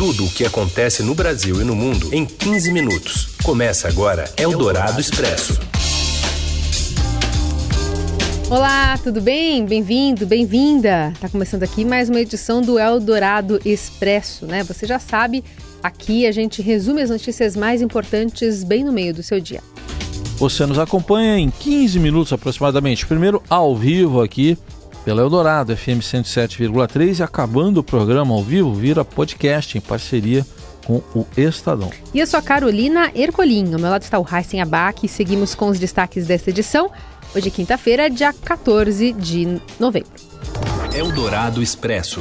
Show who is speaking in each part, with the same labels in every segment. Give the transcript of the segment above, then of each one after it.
Speaker 1: tudo o que acontece no Brasil e no mundo em 15 minutos. Começa agora Eldorado Expresso.
Speaker 2: Olá, tudo bem? Bem-vindo, bem-vinda. Tá começando aqui mais uma edição do Eldorado Expresso, né? Você já sabe, aqui a gente resume as notícias mais importantes bem no meio do seu dia.
Speaker 3: Você nos acompanha em 15 minutos aproximadamente. Primeiro ao vivo aqui pela Eldorado FM 107,3 e acabando o programa ao vivo vira podcast em parceria com o Estadão.
Speaker 2: E eu sou a Carolina Ercolim, ao meu lado está o Heisen Abac e seguimos com os destaques desta edição. Hoje é quinta-feira, dia 14 de novembro.
Speaker 1: Eldorado Expresso.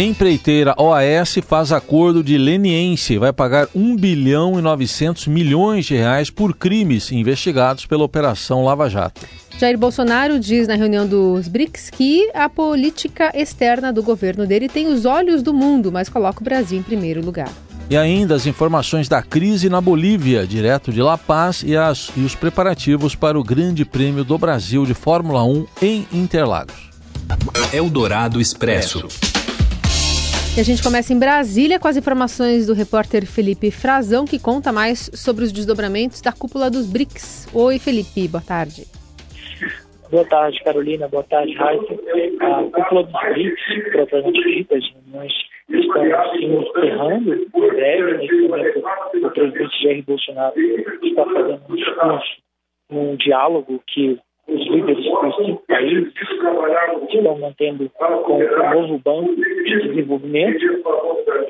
Speaker 3: Empreiteira OAS faz acordo de leniência e vai pagar 1 bilhão e 900 milhões de reais por crimes investigados pela Operação Lava Jato.
Speaker 2: Jair Bolsonaro diz na reunião dos BRICS que a política externa do governo dele tem os olhos do mundo, mas coloca o Brasil em primeiro lugar.
Speaker 3: E ainda as informações da crise na Bolívia, direto de La Paz, e, as, e os preparativos para o Grande Prêmio do Brasil de Fórmula 1 em Interlagos.
Speaker 1: Eldorado Expresso.
Speaker 2: E a gente começa em Brasília com as informações do repórter Felipe Frazão, que conta mais sobre os desdobramentos da cúpula dos BRICS. Oi, Felipe, boa tarde.
Speaker 4: Boa tarde, Carolina. Boa tarde, Raíssa. A cúpula dos BRICS, propriamente dita, as reuniões estão se encerrando em breve. Nesse momento, o presidente Jair Bolsonaro está fazendo um discurso, um diálogo que os líderes dos cinco países estão mantendo com o novo Banco de Desenvolvimento.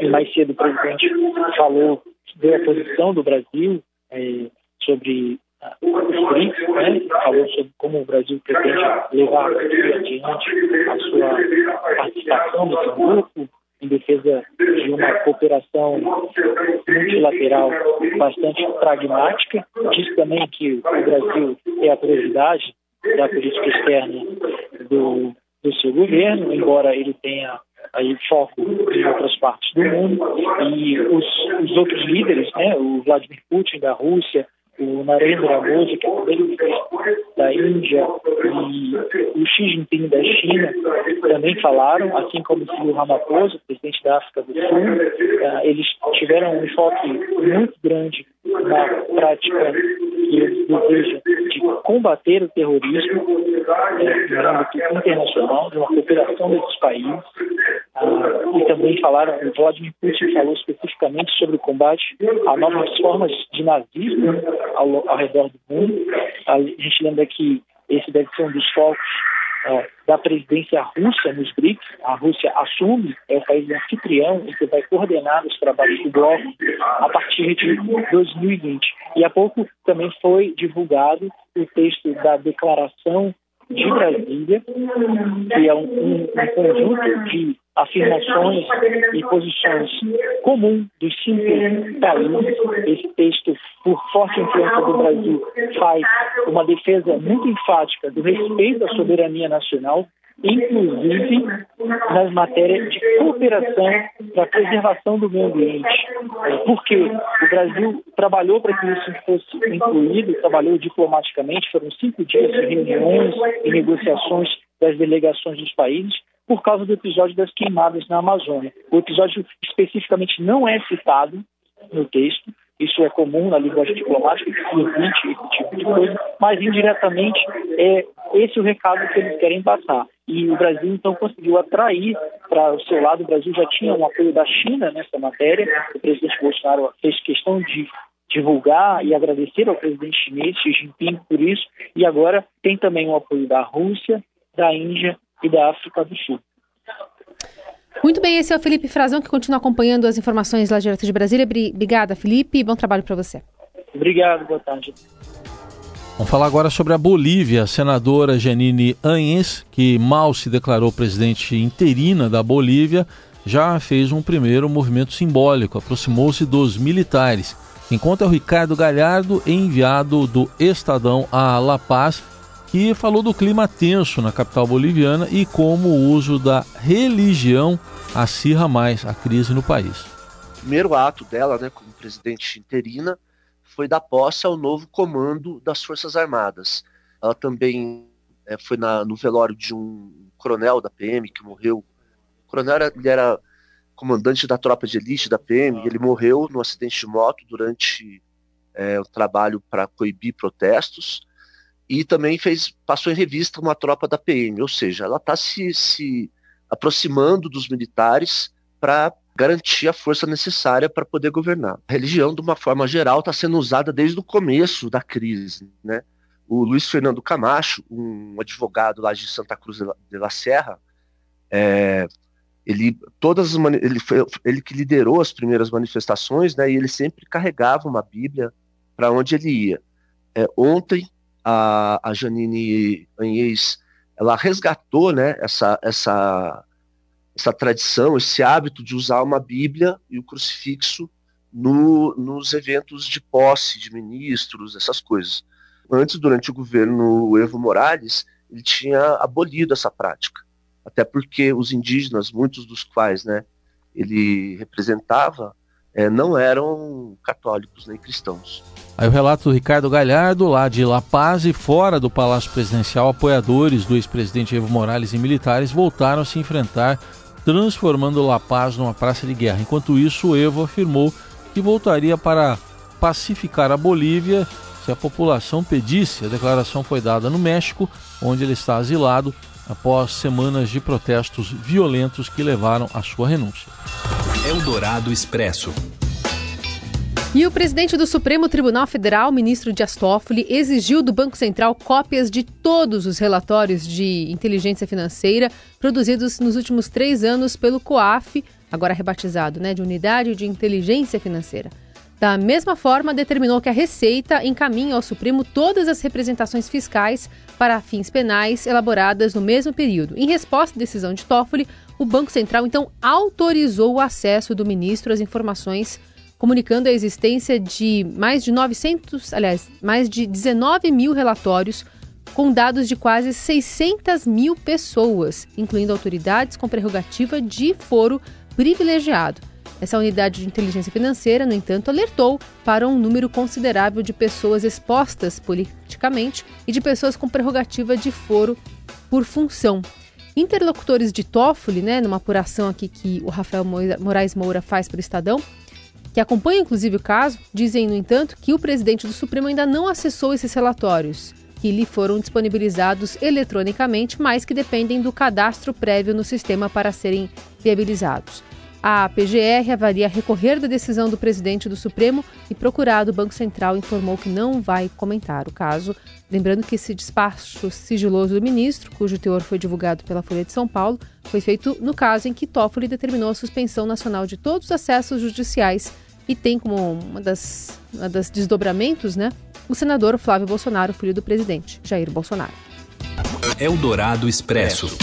Speaker 4: E mais cedo o presidente falou, deu a posição do Brasil eh, sobre os BRICS, né, falou sobre como o Brasil pretende levar adiante a sua participação nesse grupo em defesa de uma cooperação multilateral bastante pragmática. Diz também que o Brasil é a prioridade da política externa do, do seu governo, embora ele tenha aí foco em outras partes do mundo e os, os outros líderes, né, o Vladimir Putin da Rússia, o Narendra Modi, que é o da Índia, e o Xi Jinping da China também falaram, assim como o Ramaphosa, presidente da África do Sul. Uh, eles tiveram um enfoque muito grande na prática que eles desejam de combater o terrorismo no âmbito internacional, de uma cooperação desses países. Ah, e também falaram, o Vladimir Putin falou especificamente sobre o combate a novas formas de nazismo ao, ao redor do mundo. A gente lembra que esse deve ser um dos focos é, da presidência russa nos BRICS. A Rússia assume, é o país anfitrião e que vai coordenar os trabalhos do bloco a partir de 2020. E há pouco também foi divulgado o texto da declaração de Brasília, que é um, um, um conjunto de afirmações e posições comuns dos cinco países. Esse texto, por forte influência do Brasil, faz uma defesa muito enfática do respeito à soberania nacional, inclusive nas matérias de cooperação para a preservação do meio ambiente. Porque o Brasil trabalhou para que isso fosse incluído, trabalhou diplomaticamente, foram cinco dias de reuniões e negociações das delegações dos países, por causa do episódio das queimadas na Amazônia. O episódio especificamente não é citado no texto, isso é comum na linguagem diplomática, esse tipo de coisa, mas indiretamente é esse o recado que eles querem passar. E o Brasil, então, conseguiu atrair para o seu lado. O Brasil já tinha um apoio da China nessa matéria. O presidente Bolsonaro fez questão de divulgar e agradecer ao presidente chinês, Xi Jinping, por isso. E agora tem também o apoio da Rússia, da Índia e da África do Sul.
Speaker 2: Muito bem, esse é o Felipe Frazão, que continua acompanhando as informações lá direto de Brasília. Obrigada, Felipe, bom trabalho para você.
Speaker 4: Obrigado, boa tarde.
Speaker 3: Vamos falar agora sobre a Bolívia. A senadora Janine Anhes, que mal se declarou presidente interina da Bolívia, já fez um primeiro movimento simbólico, aproximou-se dos militares. Enquanto é o Ricardo Galhardo, enviado do Estadão a La Paz, que falou do clima tenso na capital boliviana e como o uso da religião acirra mais a crise no país.
Speaker 5: O primeiro ato dela, né, como presidente interina, foi dar posse ao novo comando das Forças Armadas. Ela também é, foi na, no velório de um coronel da PM que morreu. O coronel era, ele era comandante da tropa de elite da PM. Ele morreu no acidente de moto durante é, o trabalho para coibir protestos e também fez passou em revista uma tropa da PM, ou seja, ela está se, se aproximando dos militares para garantir a força necessária para poder governar. A religião, de uma forma geral, está sendo usada desde o começo da crise. Né? O Luiz Fernando Camacho, um advogado lá de Santa Cruz de la Serra, é, ele todas ele foi ele que liderou as primeiras manifestações, né? E ele sempre carregava uma Bíblia para onde ele ia. É, ontem a, a Janine Anhês, ela resgatou, né? Essa essa essa tradição, esse hábito de usar uma Bíblia e o crucifixo no, nos eventos de posse de ministros, essas coisas. Antes, durante o governo Evo Morales, ele tinha abolido essa prática até porque os indígenas, muitos dos quais né, ele representava, é, não eram católicos nem cristãos.
Speaker 3: Aí o relato do Ricardo Galhardo, lá de La Paz e fora do Palácio Presidencial, apoiadores do ex-presidente Evo Morales e militares voltaram a se enfrentar, transformando La Paz numa praça de guerra. Enquanto isso, Evo afirmou que voltaria para pacificar a Bolívia se a população pedisse. A declaração foi dada no México, onde ele está asilado após semanas de protestos violentos que levaram à sua renúncia.
Speaker 1: Eldorado Expresso.
Speaker 2: E o presidente do Supremo Tribunal Federal, ministro Dias Toffoli, exigiu do Banco Central cópias de todos os relatórios de inteligência financeira produzidos nos últimos três anos pelo COAF, agora rebatizado né, de Unidade de Inteligência Financeira. Da mesma forma, determinou que a Receita encaminhe ao Supremo todas as representações fiscais para fins penais elaboradas no mesmo período. Em resposta à decisão de Toffoli, o Banco Central então autorizou o acesso do ministro às informações, comunicando a existência de mais de 900, aliás, mais de 19 mil relatórios com dados de quase 600 mil pessoas, incluindo autoridades com prerrogativa de foro privilegiado. Essa unidade de inteligência financeira, no entanto, alertou para um número considerável de pessoas expostas politicamente e de pessoas com prerrogativa de foro por função. Interlocutores de Toffoli, né, numa apuração aqui que o Rafael Moraes Moura faz para o Estadão, que acompanha inclusive o caso, dizem, no entanto, que o presidente do Supremo ainda não acessou esses relatórios, que lhe foram disponibilizados eletronicamente, mas que dependem do cadastro prévio no sistema para serem viabilizados. A PGR avalia recorrer da decisão do presidente do Supremo e procurado o Banco Central informou que não vai comentar o caso. Lembrando que esse despacho sigiloso do ministro, cujo teor foi divulgado pela Folha de São Paulo, foi feito no caso em que Toffoli determinou a suspensão nacional de todos os acessos judiciais e tem como uma das, uma das desdobramentos, né, o senador Flávio Bolsonaro, filho do presidente Jair Bolsonaro.
Speaker 1: Eldorado Expresso.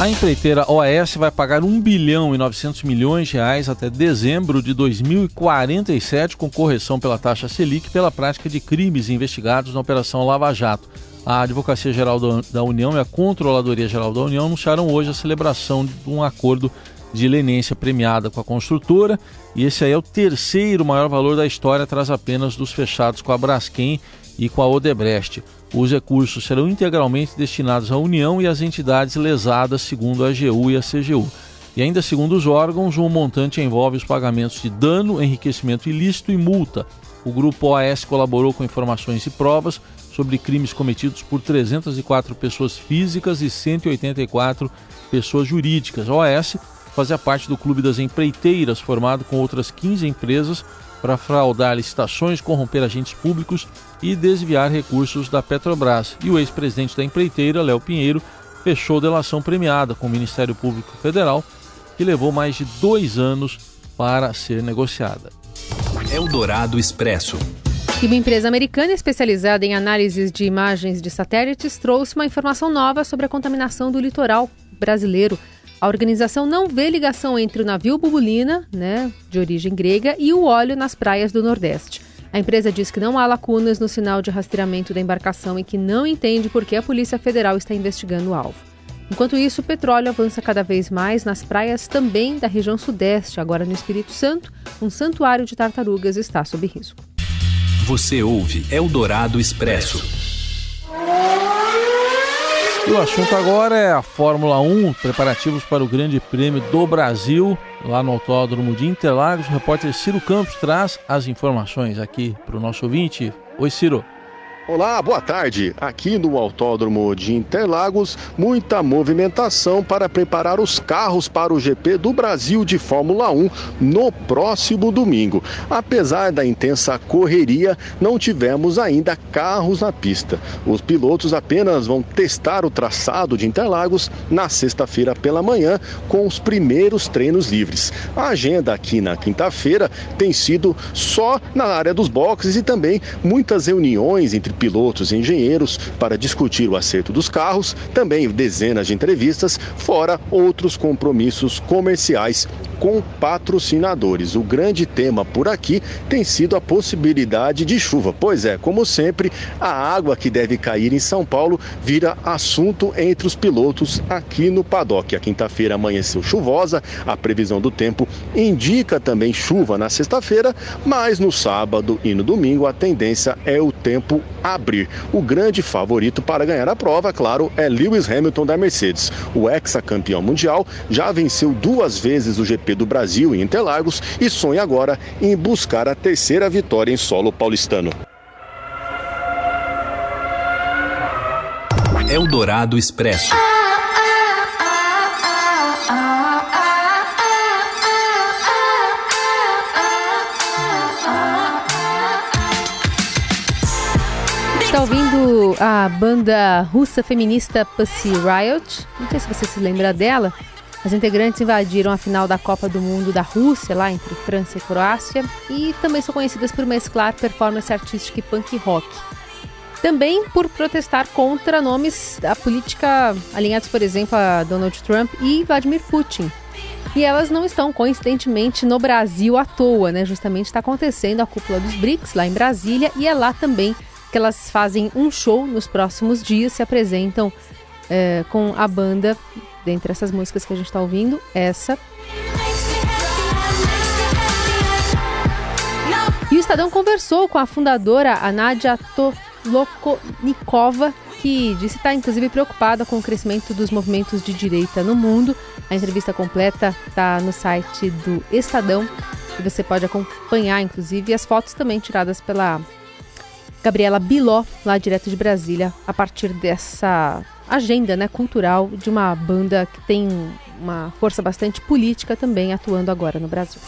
Speaker 3: A empreiteira OAS vai pagar 1 bilhão e 900 milhões de reais até dezembro de 2047 com correção pela taxa Selic pela prática de crimes investigados na Operação Lava Jato. A Advocacia Geral da União e a Controladoria Geral da União anunciaram hoje a celebração de um acordo de leniência premiada com a construtora e esse aí é o terceiro maior valor da história atrás apenas dos fechados com a Braskem e com a Odebrecht. Os recursos serão integralmente destinados à União e às entidades lesadas, segundo a AGU e a CGU. E ainda segundo os órgãos, o um montante envolve os pagamentos de dano, enriquecimento ilícito e multa. O grupo OAS colaborou com informações e provas sobre crimes cometidos por 304 pessoas físicas e 184 pessoas jurídicas. A OAS fazia parte do Clube das Empreiteiras, formado com outras 15 empresas para fraudar licitações, corromper agentes públicos e desviar recursos da Petrobras. E o ex-presidente da empreiteira, Léo Pinheiro, fechou delação premiada com o Ministério Público Federal, que levou mais de dois anos para ser negociada.
Speaker 1: Eldorado Expresso.
Speaker 2: E uma empresa americana especializada em análises de imagens de satélites trouxe uma informação nova sobre a contaminação do litoral brasileiro. A organização não vê ligação entre o navio Bubulina, né, de origem grega, e o óleo nas praias do Nordeste. A empresa diz que não há lacunas no sinal de rastreamento da embarcação e que não entende por que a Polícia Federal está investigando o alvo. Enquanto isso, o petróleo avança cada vez mais nas praias também da região sudeste. Agora, no Espírito Santo, um santuário de tartarugas está sob risco.
Speaker 1: Você ouve Eldorado Expresso.
Speaker 3: E o assunto agora é a Fórmula 1, preparativos para o Grande Prêmio do Brasil, lá no Autódromo de Interlagos. O repórter Ciro Campos traz as informações aqui para o nosso ouvinte. Oi, Ciro.
Speaker 6: Olá, boa tarde. Aqui no Autódromo de Interlagos, muita movimentação para preparar os carros para o GP do Brasil de Fórmula 1 no próximo domingo. Apesar da intensa correria, não tivemos ainda carros na pista. Os pilotos apenas vão testar o traçado de Interlagos na sexta-feira pela manhã com os primeiros treinos livres. A agenda aqui na quinta-feira tem sido só na área dos boxes e também muitas reuniões entre pilotos e engenheiros para discutir o acerto dos carros, também dezenas de entrevistas, fora outros compromissos comerciais com patrocinadores. O grande tema por aqui tem sido a possibilidade de chuva. Pois é, como sempre, a água que deve cair em São Paulo vira assunto entre os pilotos aqui no paddock. A quinta-feira amanheceu chuvosa, a previsão do tempo indica também chuva na sexta-feira, mas no sábado e no domingo a tendência é o tempo abrir. O grande favorito para ganhar a prova, claro, é Lewis Hamilton da Mercedes. O ex-campeão mundial já venceu duas vezes o GP do Brasil em Interlagos e sonha agora em buscar a terceira vitória em solo paulistano.
Speaker 1: Eldorado Expresso.
Speaker 2: A banda russa feminista Pussy Riot. Não sei se você se lembra dela. As integrantes invadiram a final da Copa do Mundo da Rússia, lá entre França e Croácia, e também são conhecidas por mesclar performance artística e punk rock. Também por protestar contra nomes da política alinhados, por exemplo, a Donald Trump e Vladimir Putin. E elas não estão, coincidentemente, no Brasil à toa, né? Justamente está acontecendo a cúpula dos BRICS lá em Brasília e é lá também que elas fazem um show nos próximos dias, se apresentam é, com a banda, dentre essas músicas que a gente está ouvindo, essa. E o Estadão conversou com a fundadora, a Nadia Tolokonikova, que disse estar inclusive preocupada com o crescimento dos movimentos de direita no mundo. A entrevista completa está no site do Estadão e você pode acompanhar, inclusive, as fotos também tiradas pela Gabriela Biló, lá direto de Brasília, a partir dessa agenda né, cultural de uma banda que tem uma força bastante política também atuando agora no Brasil.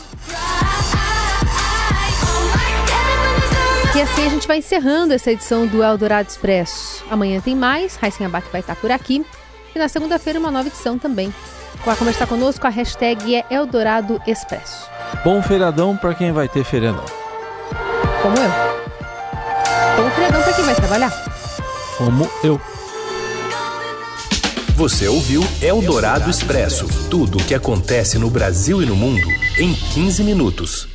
Speaker 2: E assim a gente vai encerrando essa edição do Eldorado Expresso. Amanhã tem mais, Raíssen Abac vai estar por aqui. E na segunda-feira uma nova edição também. Vai conversar conosco, a hashtag é Eldorado Expresso.
Speaker 3: Bom feriadão para quem vai ter feriadão.
Speaker 2: Como eu. Bom feriadão para quem vai trabalhar.
Speaker 3: Como eu.
Speaker 1: Você ouviu Eldorado Expresso tudo o que acontece no Brasil e no mundo em 15 minutos.